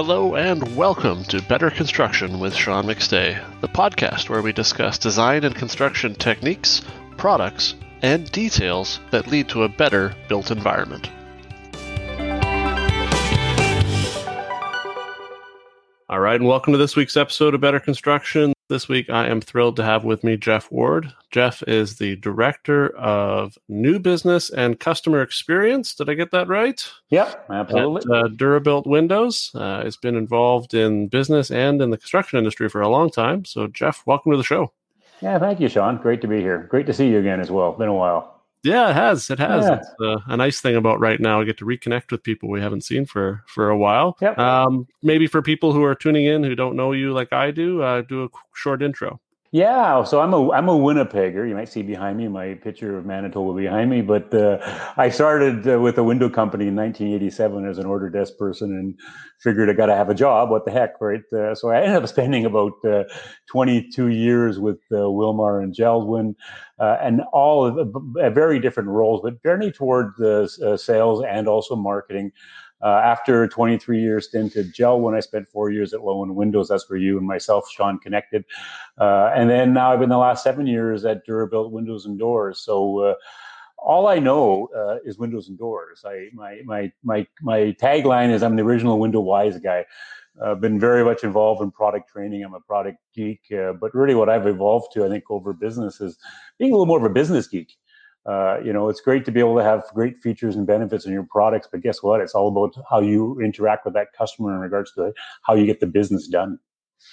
Hello and welcome to Better Construction with Sean McStay, the podcast where we discuss design and construction techniques, products, and details that lead to a better built environment. All right, and welcome to this week's episode of Better Construction. This week, I am thrilled to have with me Jeff Ward. Jeff is the Director of New Business and Customer Experience. Did I get that right? Yep, absolutely. At uh, Durabuilt Windows. Uh, has been involved in business and in the construction industry for a long time. So, Jeff, welcome to the show. Yeah, thank you, Sean. Great to be here. Great to see you again as well. Been a while. Yeah, it has. It has. Yeah. It's uh, a nice thing about right now. I get to reconnect with people we haven't seen for for a while. Yep. Um, maybe for people who are tuning in who don't know you like I do, uh, do a short intro. Yeah, so I'm a I'm a Winnipegger. You might see behind me my picture of Manitoba behind me, but uh, I started uh, with a window company in 1987 as an order desk person, and figured I got to have a job. What the heck, right? Uh, so I ended up spending about uh, 22 years with uh, Willmar and Jeld-Wen, uh, and all of, very different roles, but journey toward the sales and also marketing. Uh, after a 23 year stint at Jeld-Wen I spent four years at Loewen Windows, that's where you and myself, Sean, connected. Uh, and then now I've been the last seven years at Durabuilt Windows and Doors. So uh, all I know uh, is windows and doors. I my my my my tagline is I'm the original window wise guy. I've been very much involved in product training. I'm a product geek, uh, but really what I've evolved to, I think, over business is being a little more of a business geek. Uh, you know, it's great to be able to have great features and benefits in your products, but guess what? It's all about how you interact with that customer in regards to how you get the business done.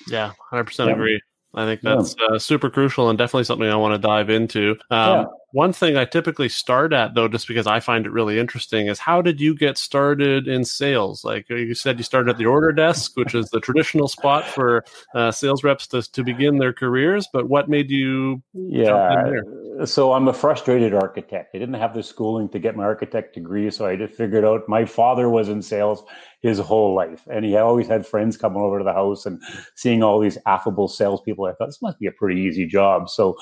Yeah, 100% yeah. agree. I think that's yeah. uh, super crucial and definitely something I want to dive into. Um, yeah. One thing I typically start at, though, just because I find it really interesting, is how did you get started in sales? Like uh, you said, you started at the order desk, which is the traditional spot for uh, sales reps to, to begin their careers. But what made you? Yeah, so I'm a frustrated architect. I didn't have the schooling to get my architect degree, so I just figured out my father was in sales his whole life, and he always had friends coming over to the house and seeing all these affable salespeople. I thought this must be a pretty easy job. So,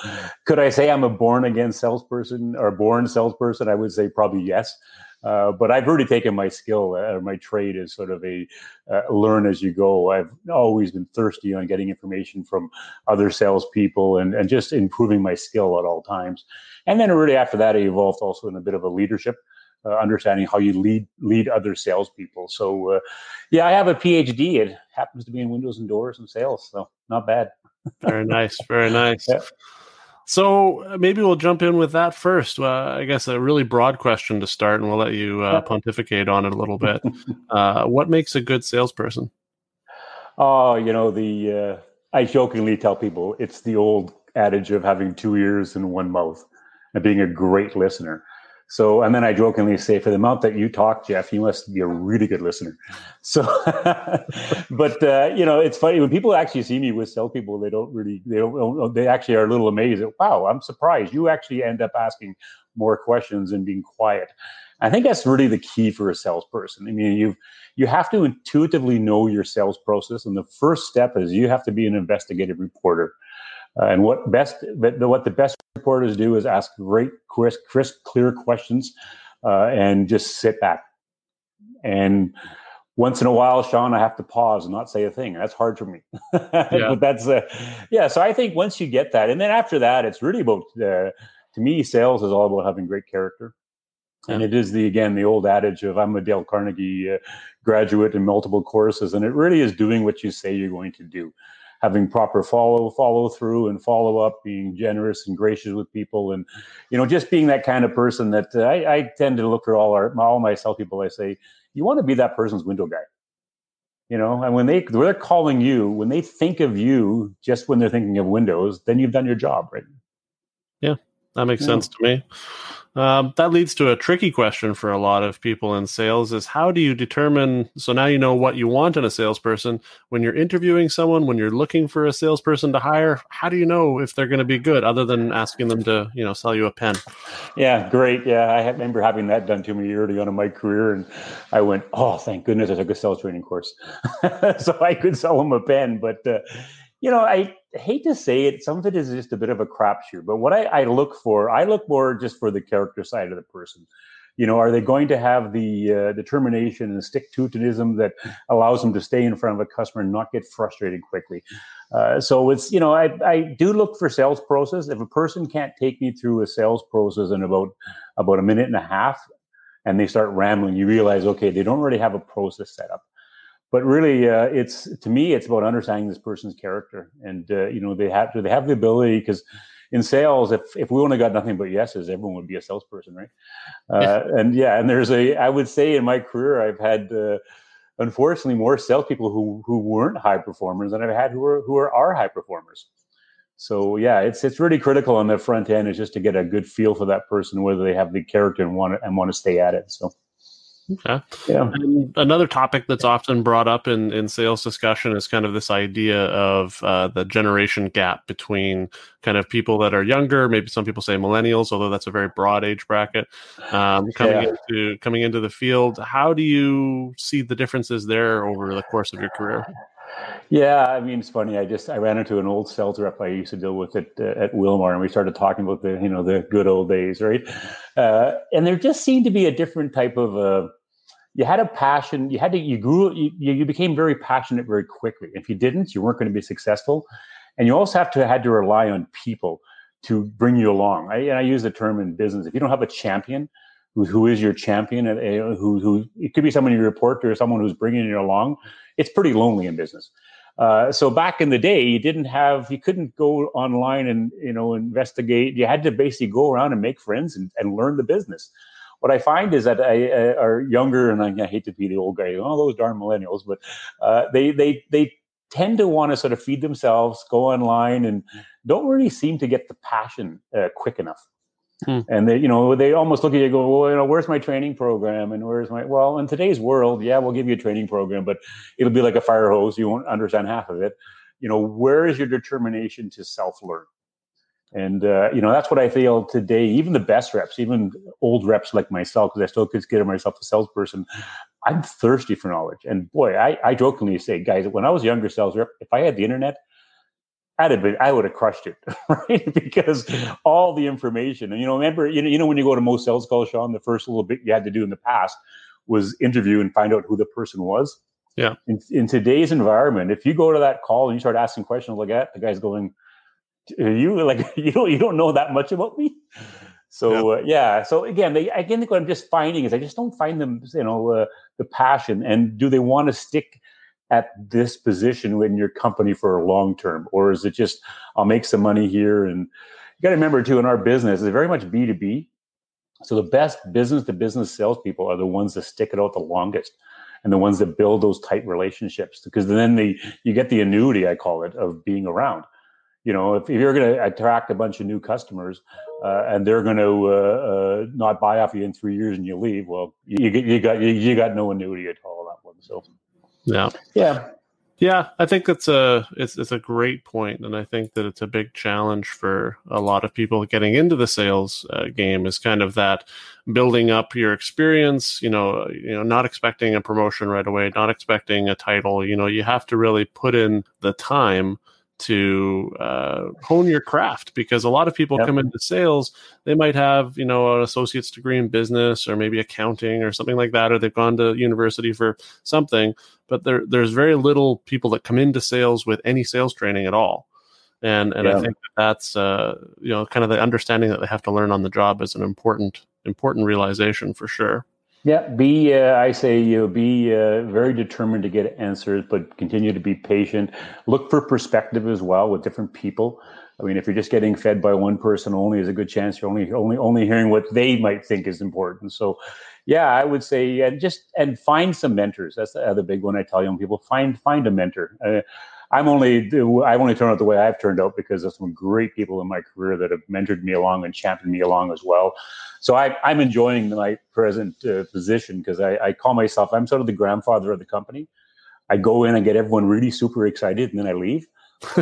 could I say I'm a born again sales salesperson or born salesperson, I would say probably yes. Uh, but I've already taken my skill or uh, my trade as sort of a uh, learn as you go. I've always been thirsty on getting information from other salespeople and, and just improving my skill at all times. And then really after that, I evolved also in a bit of a leadership. Uh, understanding how you lead lead other salespeople. So, uh, yeah, I have a PhD. It happens to be in windows and doors and sales, so not bad. very nice, very nice. Yeah. So uh, maybe we'll jump in with that first. Uh, I guess a really broad question to start, and we'll let you uh, pontificate on it a little bit. Uh, what makes a good salesperson? Oh, you know the. Uh, I jokingly tell people it's the old adage of having two ears and one mouth, and being a great listener. So, and then I jokingly say, for the amount that you talk, Jeff, you must be a really good listener. So, but uh, you know, it's funny when people actually see me with salespeople, they don't really, they don't, they actually are a little amazed. At, wow, I'm surprised. You actually end up asking more questions and being quiet. I think that's really the key for a salesperson. I mean, you you have to intuitively know your sales process, and the first step is you have to be an investigative reporter. Uh, and what best but what the best reporters do is ask great, crisp, crisp clear questions, uh, and just sit back. And once in a while, Sean, I have to pause and not say a thing. That's hard for me, yeah. but that's uh, yeah. So I think once you get that, and then after that, it's really about uh, to me, sales is all about having great character. And it is the again the old adage of I'm a Dale Carnegie uh, graduate in multiple courses, and it really is doing what you say you're going to do having proper follow follow through and follow up, being generous and gracious with people, and you know, just being that kind of person that uh, I, I, tend to look for all our all my sell people. I say, you want to be that person's window guy. You know, and when they when they're calling you, when they think of you, just when they're thinking of Windows, then you've done your job, right? Yeah, that makes yeah. sense to me. Um, that leads to a tricky question for a lot of people in sales is how do you determine so now you know what you want in a salesperson. When you're interviewing someone when you're looking for a salesperson to hire how do you know if they're going to be good other than asking them to you know sell you a pen? Yeah great. Yeah i remember having that done to me early on in my career and i went oh thank goodness i took a sales training course. So i could sell them a pen but uh, you know, I hate to say it, some of it is just a bit of a crapshoot. But what I, I, look for, I look more just for the character side of the person. You know, are they going to have the uh, determination and stick to itivism that allows them to stay in front of a customer and not get frustrated quickly? Uh, so it's you know I, I do look for sales process. If a person can't take me through a sales process in about about a minute and a half, and they start rambling, you realize okay they don't really have a process set up. But really, uh, it's to me it's about understanding this person's character, and uh, you know they have do they have the ability because in sales, if if we only got nothing but yeses, everyone would be a salesperson, right? Uh, and yeah, and there's a I would say in my career I've had uh, unfortunately more salespeople who who weren't high performers than I've had who are who are, are high performers. So yeah, it's it's really critical on the front end is just to get a good feel for that person, whether they have the character and want to, and want to stay at it. So. Okay. Yeah. And another topic that's often brought up in, in sales discussion is kind of this idea of uh, the generation gap between kind of people that are younger, maybe some people say millennials, although that's a very broad age bracket, um, coming yeah. into coming into the field. How do you see the differences there over the course of your career? Yeah, I mean it's funny. I just I ran into an old sales rep I used to deal with at uh, at Willmar, and we started talking about the you know the good old days, right? Uh, and there just seemed to be a different type of uh, you had a passion. You had to you grew you, you became very passionate very quickly. If you didn't, you weren't going to be successful, and you also have to had to rely on people to bring you along. I, and I use the term in business: if you don't have a champion, who, is your champion, and uh, who who it could be someone you report to or someone who's bringing you along. It's pretty lonely in business. Uh, so back in the day, you didn't have, you couldn't go online and you know investigate. You had to basically go around and make friends and, and learn the business. What I find is that I, are younger, and I, I, hate to be the old guy, all oh, those darn millennials, but uh, they they they tend to want to sort of feed themselves, go online, and don't really seem to get the passion uh, quick enough. Hmm. And they, you know, they almost look at you and go, well, you know, where's my training program? And where's my, well, in today's world, yeah, we'll give you a training program, but it'll be like a fire hose. You won't understand half of it. You know, where is your determination to self learn? And, uh, you know, that's what I feel today. Even the best reps, even old reps like myself, because I still consider myself a salesperson, I'm thirsty for knowledge. And boy, I, I jokingly say, guys, when I was a younger sales rep, if I had the internet, I'd have been, I would have crushed it, right? because all the information, and you know, remember, you know, you know, when you go to most sales calls, Sean, the first little bit you had to do in the past was interview and find out who the person was. Yeah. In, in today's environment, if you go to that call and you start asking questions like that, the guy's going, "You like you don't you don't know that much about me." So yeah. Uh, yeah. So again, they again, what I'm just finding is I just don't find them, you know, uh, the passion, and do they want to stick at this position in your company for a long term, or is it just I'll make some money here? And you got to remember too, in our business, it's very much B two B. So the best business to business salespeople are the ones that stick it out the longest, and the ones that build those tight relationships. Because then the you get the annuity, I call it, of being around. You know, if, if you're going to attract a bunch of new customers uh, and they're going to uh, uh, not buy off you in three years and you leave, well, you, you, got you, you got no annuity at all that one. So yeah. Yeah. Yeah, I think that's a it's it's a great point, and I think that it's a big challenge for a lot of people getting into the sales uh, game. Is kind of that building up your experience. You know, you know, not expecting a promotion right away, not expecting a title. You know, you have to really put in the time to uh, hone your craft because a lot of people yep. come into sales they might have you know an associate's degree in business or maybe accounting or something like that or they've gone to university for something but there, there's very little people that come into sales with any sales training at all and and yeah. i think that that's uh, you know kind of the understanding that they have to learn on the job is an important important realization for sure yeah, be uh, I say you know, be uh, very determined to get answers, but continue to be patient. Look for perspective as well with different people. I mean, if you're just getting fed by one person only, is a good chance you're only only only hearing what they might think is important. So, yeah, I would say and just and find some mentors. That's the other big one I tell young people: find find a mentor. Uh, I'm only I've only turned out the way I've turned out because there's some great people in my career that have mentored me along and championed me along as well. So I, am enjoying my present uh, position because I, I, call myself I'm sort of the grandfather of the company. I go in and get everyone really super excited, and then I leave. I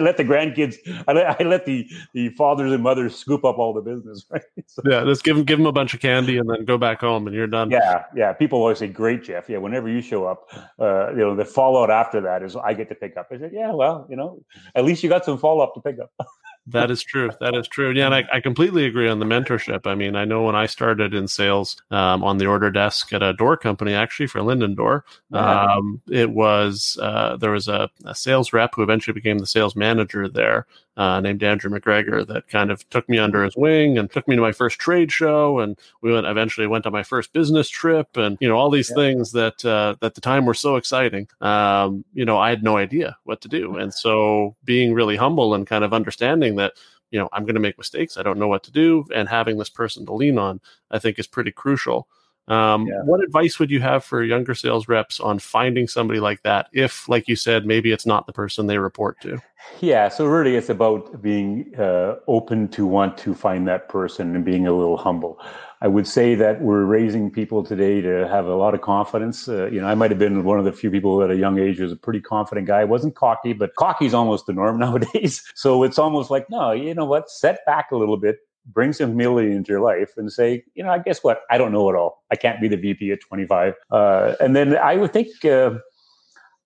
let the grandkids, I let, I let, the, the fathers and mothers scoop up all the business, right? So, yeah, just give them give them a bunch of candy and then go back home and you're done. Yeah, yeah. People always say, "Great, Jeff." Yeah, whenever you show up, uh, you know the fallout after that is I get to pick up. I said, "Yeah, well, you know, at least you got some follow up to pick up." that is true. That is true. Yeah, and I, I, completely agree on the mentorship. I mean, I know when I started in sales um, on the order desk at a door company, actually for Lynden Door, um, it was uh, there was a, a, sales rep who eventually became the sales manager there, uh, named Andrew McGregor, that kind of took me under his wing and took me to my first trade show, and we went eventually went on my first business trip, and you know all these yeah. things that uh, at the time were so exciting. Um, you know, I had no idea what to do, and so being really humble and kind of understanding that you know i'm going to make mistakes i don't know what to do and having this person to lean on i think is pretty crucial um, yeah. What advice would you have for younger sales reps on finding somebody like that? If, like you said, maybe it's not the person they report to. Yeah, so really, it's about being uh, open to want to find that person and being a little humble. I would say that we're raising people today to have a lot of confidence. Uh, you know, I might have been one of the few people at a young age who was a pretty confident guy. I wasn't cocky, but cocky is almost the norm nowadays. So it's almost like, no, you know what? Set back a little bit, bring some humility into your life and say, you know, I guess what? I don't know it all. I can't be the VP at 25. Uh, and then I would think uh,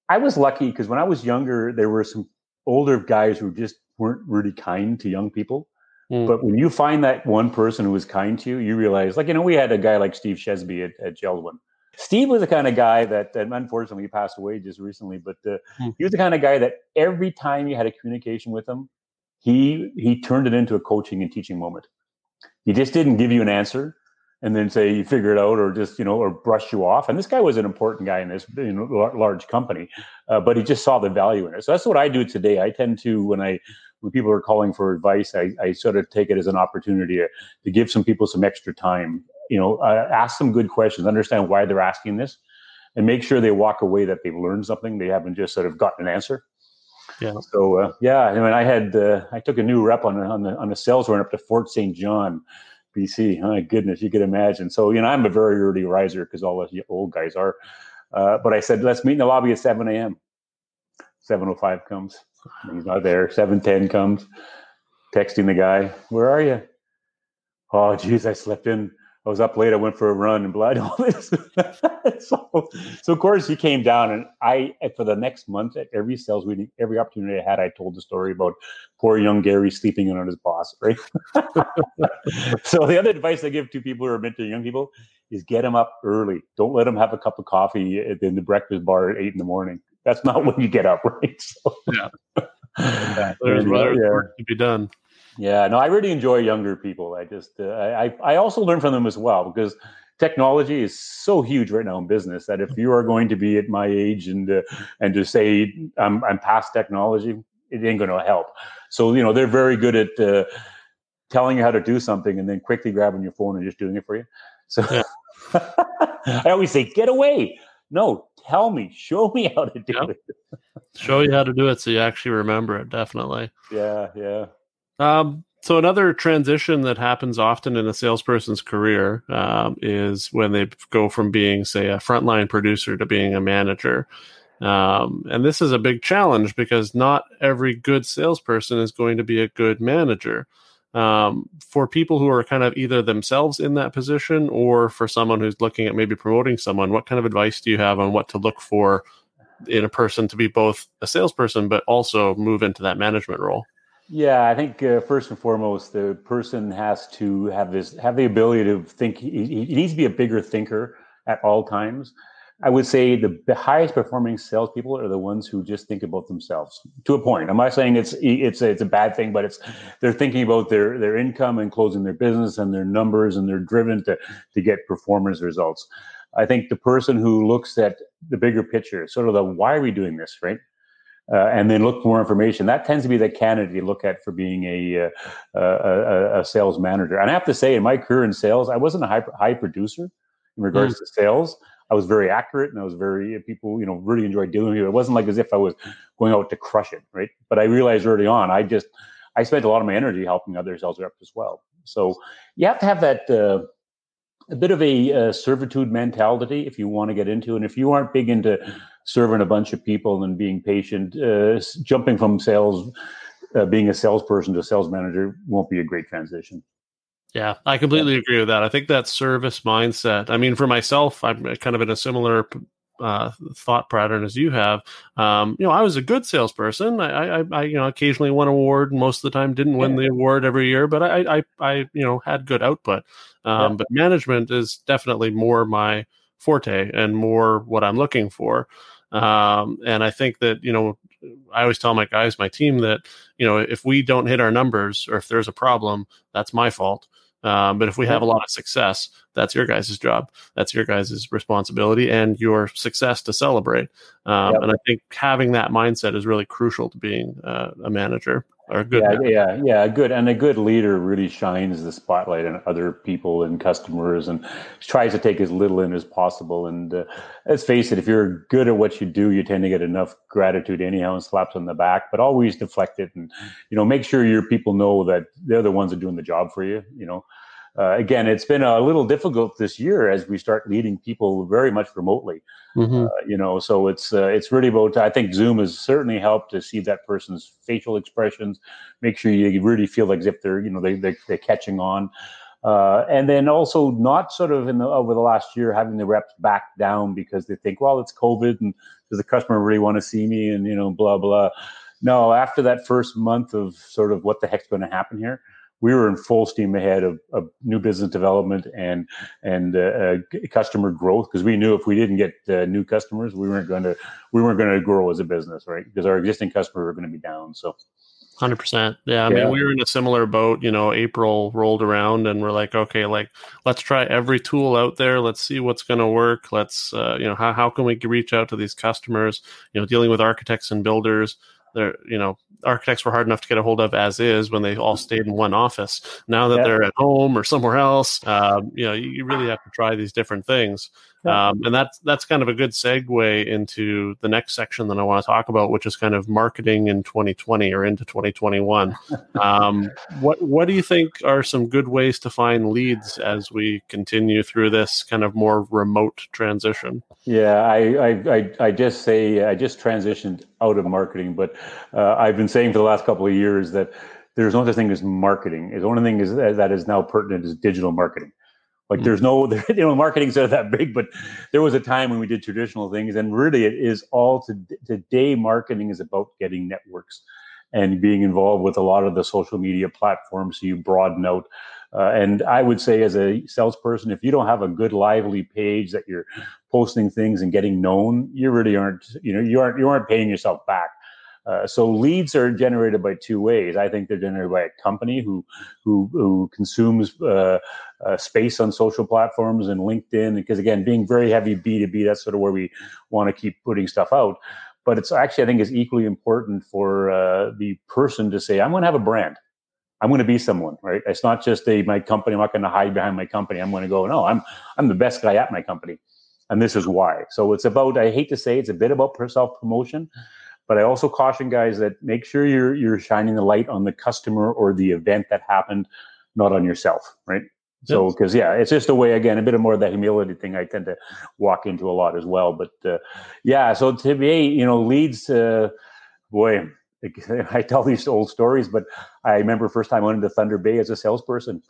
I was lucky because when I was younger, there were some older guys who just weren't really kind to young people. Mm. But when you find that one person who was kind to you, you realize, like, you know, we had a guy like Steve Shesby at, at Jeld-Wen. Steve was the kind of guy that, that unfortunately passed away just recently, but uh, mm. he was the kind of guy that every time you had a communication with him, he he turned it into a coaching and teaching moment. He just didn't give you an answer and then say you figure it out or just you know or brush you off. And this guy was an important guy in this large company, uh, but he just saw the value in it. So that's what I do today. I tend to when I when people are calling for advice, I, I sort of take it as an opportunity to, to give some people some extra time. You know, uh, ask some good questions, understand why they're asking this, and make sure they walk away that they've learned something. They haven't just sort of gotten an answer. Yeah. So uh, yeah, I mean, I had uh, I took a new rep on on the on the sales run up to Fort St. John, BC. My goodness, you could imagine. So you know, I'm a very early riser because all the old guys are. Uh, but I said, let's meet in the lobby at 7 a.m. 7:05 comes. He's not there. 7:10 comes. Texting the guy, where are you? Oh, geez, I slept in. I was up late. I went for a run and blood. All this. so, so of course he came down, and I for the next month at every sales meeting, every opportunity I had, I told the story about poor young Gary sleeping in on his boss. Right. so the other advice I give to people who are mentoring young people is get them up early. Don't let them have a cup of coffee in the breakfast bar at eight in the morning. That's not when you get up, right? So, yeah. There's, there's yeah. work to be done. Yeah, no, I really enjoy younger people. I just, uh, I, I also learn from them as well because technology is so huge right now in business that if you are going to be at my age and uh, and to say I'm, I'm past technology, it ain't going to help. So you know they're very good at uh, telling you how to do something and then quickly grabbing your phone and just doing it for you. So yeah. I always say, get away. No, tell me, show me how to do yep. it. show you how to do it so you actually remember it. Definitely. Yeah, yeah. Um, so another transition that happens often in a salesperson's career um, is when they go from being, say, a frontline producer to being a manager. Um, and this is a big challenge because not every good salesperson is going to be a good manager. Um, for people who are kind of either themselves in that position or for someone who's looking at maybe promoting someone, what kind of advice do you have on what to look for in a person to be both a salesperson but also move into that management role? Yeah, I think uh, first and foremost, the person has to have this have the ability to think. He, he, needs to be a bigger thinker at all times. I would say the, highest performing salespeople are the ones who just think about themselves to a point. I'm not saying it's it's a, it's a bad thing, but it's they're thinking about their their income and closing their business and their numbers, and they're driven to to get performance results. I think the person who looks at the bigger picture, sort of the why are we doing this, right? Uh, and then look for more information. That tends to be the candidate you look at for being a, uh, a, a, sales manager. And I have to say, in my career in sales, I wasn't a high, high producer in regards mm. to sales. I was very accurate, and I was very people, you know, really enjoyed dealing with it. It wasn't like as if I was going out to crush it, right? But I realized early on, I just I spent a lot of my energy helping other sales reps as well. So you have to have that. Uh, a bit of a uh, servitude mentality if you want to get into, and if you aren't big into serving a bunch of people and being patient, uh, jumping from sales, uh, being a salesperson to a sales manager won't be a great transition. Yeah, I completely agree with that. I think that service mindset. I mean, for myself, I'm kind of in a similar uh, thought pattern as you have. Um, you know, I was a good salesperson. I, I, I, you know, occasionally won award. Most of the time, didn't win the award every year, but I, I, I you know, had good output. Um, yeah. But management is definitely more my forte and more what I'm looking for. Um, and I think that you know, I always tell my guys, my team, that you know, if we don't hit our numbers or if there's a problem, that's my fault. Um, but if we have a lot of success, that's your guys' job. That's your guys' responsibility and your success to celebrate. Um, yep. And I think having that mindset is really crucial to being uh, a manager or a good. Yeah, yeah, yeah, good. And a good leader really shines the spotlight on other people and customers and tries to take as little in as possible. And uh, let's face it, if you're good at what you do, you tend to get enough gratitude anyhow and slaps on the back. But always deflect it and you know make sure your people know that they're the ones that are doing the job for you. You know uh, again, it's been a little difficult this year as we start leading people very much remotely. Mm-hmm. Uh, you know, so it's uh, it's really about. I think Zoom has certainly helped to see that person's facial expressions, make sure you really feel like as if they're you know they, they they're catching on. Uh, and then also not sort of in the, over the last year having the reps back down because they think, well, it's COVID and does the customer really want to see me and you know blah blah. No, after that first month of sort of what the heck's going to happen here, we were in full steam ahead of, of new business development and and uh, uh, customer growth because we knew if we didn't get uh, new customers, we weren't going to we weren't going to grow as a business, right? Because our existing customers were going to be down. So. Hundred percent. Yeah, I yeah. mean, we were in a similar boat. You know, April rolled around, and we're like, okay, like let's try every tool out there. Let's see what's going to work. Let's, uh, you know, how how can we reach out to these customers? You know, dealing with architects and builders they're you know architects were hard enough to get a hold of as is when they all stayed in one office now that yeah. they're at home or somewhere else um, you know you really have to try these different things. Um, and that's that's kind of a good segue into the next section that i want to talk about which is kind of marketing in 2020 or into 2021 um, what what do you think are some good ways to find leads as we continue through this kind of more remote transition yeah i i i, I just say i just transitioned out of marketing but uh, I've been saying for the last couple of years that there's no such thing as marketing. The only thing is that is now pertinent is digital marketing. Like there's no, you know, marketing's not that big, but there was a time when we did traditional things, and really it is all to, today. Marketing is about getting networks and being involved with a lot of the social media platforms. So you broaden out. Uh, and I would say, as a salesperson, if you don't have a good, lively page that you're posting things and getting known, you really aren't, you know, you aren't you aren't paying yourself back. Uh, so leads are generated by two ways. I think they're generated by a company who who, who consumes uh, uh, space on social platforms and LinkedIn. Because again, being very heavy B two B, that's sort of where we want to keep putting stuff out. But it's actually I think is equally important for uh, the person to say, "I'm going to have a brand. I'm going to be someone." Right? It's not just a my company. I'm not going to hide behind my company. I'm going to go, "No, I'm I'm the best guy at my company." And this is why. So it's about, I hate to say, it's a bit about self promotion, but I also caution guys that make sure you're you're shining the light on the customer or the event that happened, not on yourself, right? So, because yeah, it's just a way again, a bit of more of that humility thing I tend to walk into a lot as well. But uh, yeah, so to me, you know, leads. Uh, boy, I tell these old stories, but I remember first time I went into Thunder Bay as a salesperson,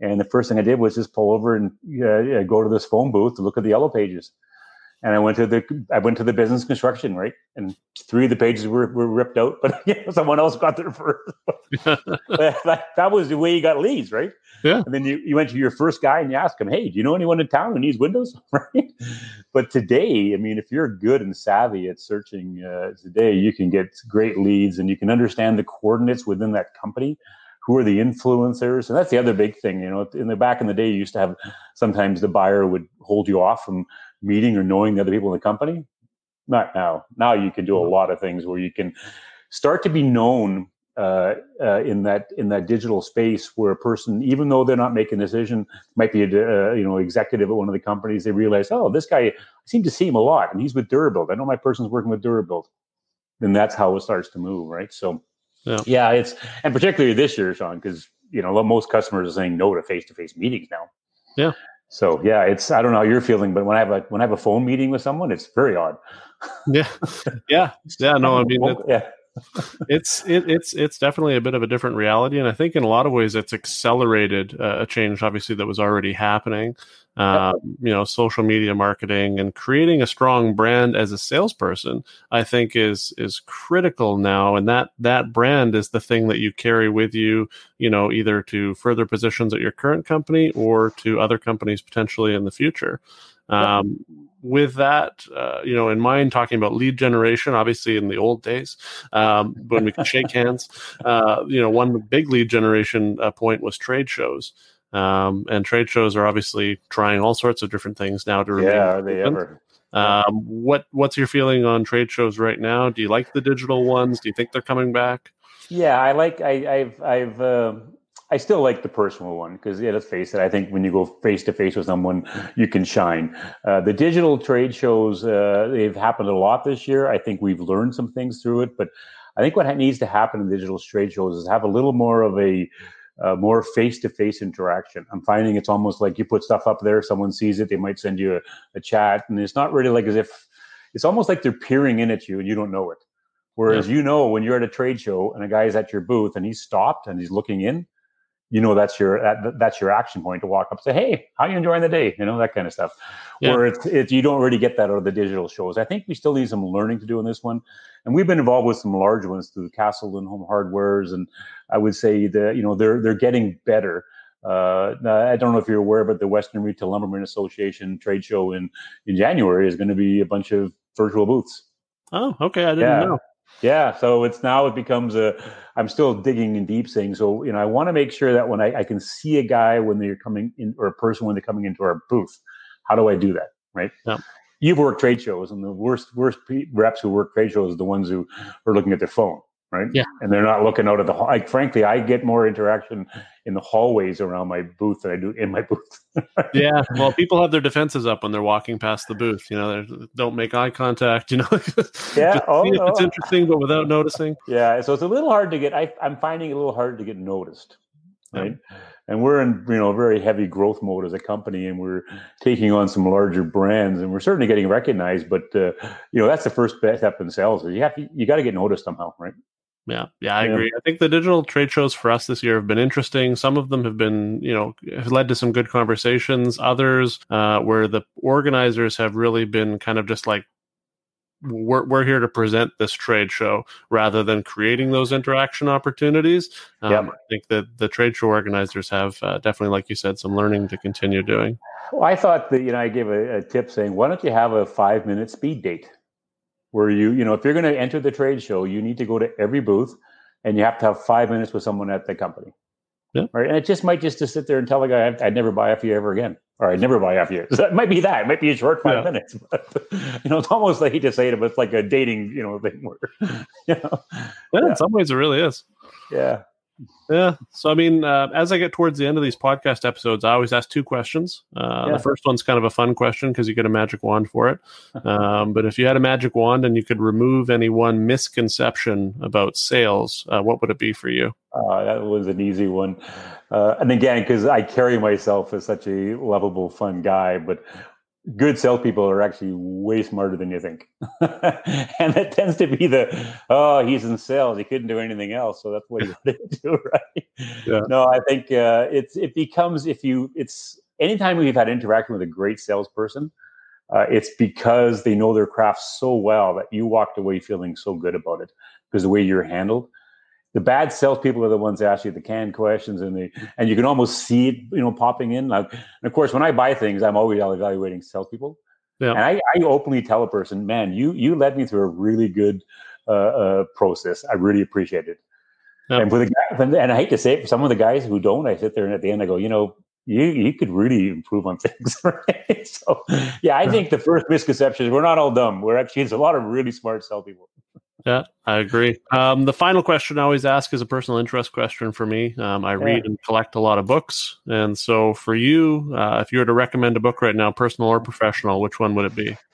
and the first thing I did was just pull over and uh, go to this phone booth to look at the yellow pages and I went to the I went to the business construction right, and three of the pages were, were ripped out, but someone else got there first. that, that, was the way you got leads, right? Yeah. And then you, you went to your first guy and you asked him, "Hey, do you know anyone in town who needs windows?" right. But today, I mean, if you're good and savvy at searching uh, today, you can get great leads, and you can understand the coordinates within that company who are the influencers and that's the other big thing you know in the back in the day you used to have sometimes the buyer would hold you off from meeting or knowing the other people in the company. Not now. Now you can do a lot of things where you can start to be known uh, uh, in that in that digital space where a person, even though they're not making a decision, might be a uh, you know executive at one of the companies. They realize, oh, this guy, I seem to see him a lot, and he's with Durabuilt. I know my person's working with Durabuilt. Then that's how it starts to move, right? So, yeah, yeah it's and particularly this year, Sean, because you know most customers are saying no to face to face meetings now. Yeah, so yeah, it's I don't know how you're feeling, but when I have a when I have a phone meeting with someone, it's very odd. yeah, yeah, yeah. No, I mean, it, yeah. It's it, it's it's definitely a bit of a different reality, and I think in a lot of ways it's accelerated uh, a change, obviously that was already happening. Um, you know, social media marketing and creating a strong brand as a salesperson, I think is is critical now, and that that brand is the thing that you carry with you. You know, either to further positions at your current company or to other companies potentially in the future. Um, with that, uh, you know, in mind, talking about lead generation, obviously in the old days, um, when we could shake hands, uh, you know, one big lead generation uh, point was trade shows. Um, and trade shows are obviously trying all sorts of different things now to remain. Yeah, are they ever? Um, what What's your feeling on trade shows right now? Do you like the digital ones? Do you think they're coming back? Yeah, I like. I, have I've uh, I still like the personal one because, yeah, let's face it. I think when you go face to face with someone, you can shine. Uh, the digital trade shows uh, they've happened a lot this year. I think we've learned some things through it, but I think what needs to happen in digital trade shows is have a little more of a uh, more face-to-face interaction. I'm finding it's almost like you put stuff up there, someone sees it, they might send you a, a, chat, and it's not really like as if it's almost like they're peering in at you and you don't know it. Whereas yeah. you know when you're at a trade show and a guy is at your booth and he's stopped and he's looking in, you know that's your that, that's your action point to walk up and say hey how are you enjoying the day you know that kind of stuff yeah. where it's, it's you don't really get that out of the digital shows i think we still need some learning to do in this one and we've been involved with some large ones through castle and home hardwares and i would say that you know they're they're getting better uh, I don't know if you're aware, but the Western Retail Lumberman Association trade show in in January is going to be a bunch of virtual booths. Oh, okay, I didn't yeah. know. Yeah, so it's now it becomes a. I'm still digging in deep saying so. You know, I want to make sure that when I, I can see a guy when they're coming in or a person when they're coming into our booth, how do I do that? Right. Yeah you've worked trade shows, and the worst worst reps who work trade shows are the ones who are looking at their phone, right? Yeah, and they're not looking out of the. hall. Like, frankly, I get more interaction in the hallways around my booth than I do in my booth. yeah, well, people have their defenses up when they're walking past the booth. You know, they don't make eye contact. You know, yeah, oh, no. it's interesting, but without noticing. Yeah, so it's a little hard to get. I, I'm finding it a little hard to get noticed, right? Yeah and we're in you know very heavy growth mode as a company and we're taking on some larger brands and we're certainly getting recognized but uh, you know that's the first step in sales you have to, you got to get noticed somehow right yeah, yeah, I yeah. agree. I think the digital trade shows for us this year have been interesting. Some of them have been, you know, have led to some good conversations. Others, uh, where the organizers have really been kind of just like we're, we're here to present this trade show rather than creating those interaction opportunities. Um, yep. I think that the trade show organizers have uh, definitely, like you said, some learning to continue doing. Well, I thought that, you know, I gave a, a tip saying, why don't you have a five minute speed date where you, you know, if you're going to enter the trade show, you need to go to every booth and you have to have five minutes with someone at the company. Yeah. Right. And it just might just to sit there and tell the guy, I'd, I'd never buy after you ever again. Or I'd never buy after you. So that might be that. It might be a short five yeah. minutes. But, you know, it's almost like he just say it, but it's like a dating, you know, thing where, you know. Yeah, yeah. in some ways it really is. Yeah. Yeah. So, I mean, uh, as I get towards the end of these podcast episodes, I always ask two questions. Uh, yeah. The first one's kind of a fun question because you get a magic wand for it. Um, but if you had a magic wand and you could remove any one misconception about sales, uh, what would it be for you? Uh, that was an easy one. Uh, and again, because I carry myself as such a lovable, fun guy, but good salespeople are actually way smarter than you think. and that tends to be the, oh, he's in sales. He couldn't do anything else. So that's what he wanted to do, right? Yeah. No, I think uh, it's, it becomes, if you, it's, anytime we've had interaction with a great salesperson, uh, it's because they know their craft so well that you walked away feeling so good about it because the way you're handled the bad salespeople are the ones that ask you the canned questions, and the and you can almost see it, you know, popping in. Like, and of course, when I buy things, I'm always evaluating salespeople. Yeah. And I, I openly tell a person, man, you you led me through a really good uh, uh, process. I really appreciate it. And for the guy, and I hate to say it, for some of the guys who don't, I sit there and at the end I go, you know, you you could really improve on things. Right? So yeah, I think the first misconception is we're not all dumb. We're actually there's a lot of really smart salespeople. Yeah, I agree. Um, the final question I always ask is a personal interest question for me. Um, I yeah. read and collect a lot of books, and so for you, uh, if you were to recommend a book right now, personal or professional, which one would it be?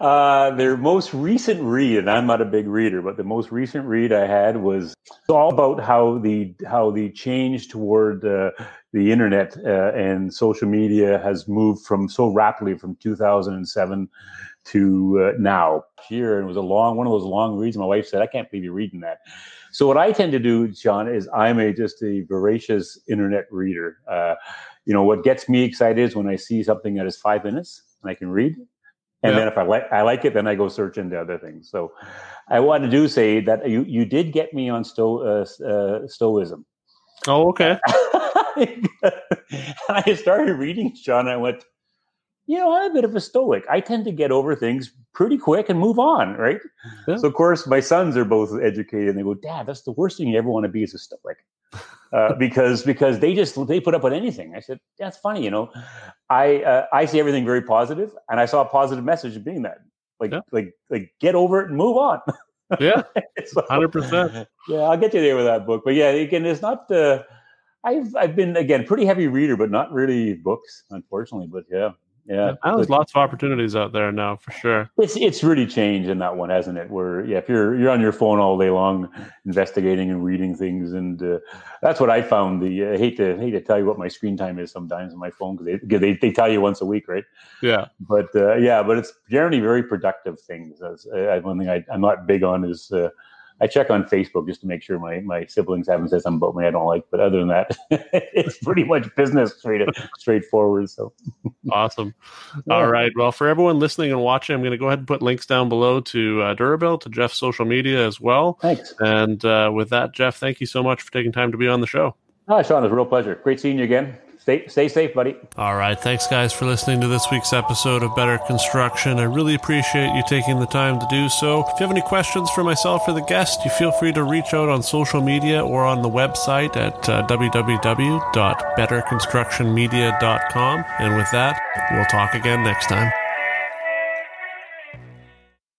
Uh, their most recent read, and I'm not a big reader, but the most recent read I had was all about how the how the change toward uh, the internet uh, and social media has moved from so rapidly from 2007 to uh, now. Here, and it was a long one of those long reads. My wife said, "I can't believe you're reading that." So what I tend to do, John, is I'm a just a voracious internet reader. Uh, you know, what gets me excited is when I see something that is five minutes and I can read and yeah. then if I like I like it, then I go search into other things. So I want to do say that you you did get me on sto, uh, uh, stoicism. Oh, okay. I started reading John. I went, you know, I'm a bit of a stoic. I tend to get over things pretty quick and move on, right? Yeah. So, of course, my sons are both educated, and they go, "Dad, that's the worst thing you ever want to be is a stoic." Uh, because because they just they put up with anything. I said that's funny, you know. I uh, I see everything very positive, and I saw a positive message of being that like yeah. like like get over it and move on. yeah, hundred percent. Yeah, I'll get you there with that book. But yeah, again, it's not the. I've I've been again pretty heavy reader, but not really books, unfortunately. But yeah, yeah, there's lots of opportunities out there now for sure. It's it's really changed in that one, hasn't it? Where yeah, if you're you're on your phone all day long, investigating and reading things, and uh, that's what I found. The I hate to hate to tell you what my screen time is sometimes on my phone because they, they they tell you once a week, right? Yeah. But uh, yeah, but it's generally very productive things. As, uh, one thing I, I'm not big on is uh, I check on Facebook just to make sure my, my siblings haven't said something about me I don't like. But other than that, it's pretty much business straight straightforward. So awesome. Yeah. All right. Well, for everyone listening and watching, I'm going to go ahead and put links down below to uh, to Jeff's social media as well. Thanks. And uh, with that, Jeff, thank you so much for taking time to be on the show. Hi, Sean. It's a real pleasure. Great seeing you again. Stay, stay safe, buddy. All right. Thanks, guys, for listening to this week's episode of Better Construction. I really appreciate you taking the time to do so. If you have any questions for myself or the guest, you feel free to reach out on social media or on the website at uh, www.betterconstructionmedia.com. And with that, we'll talk again next time.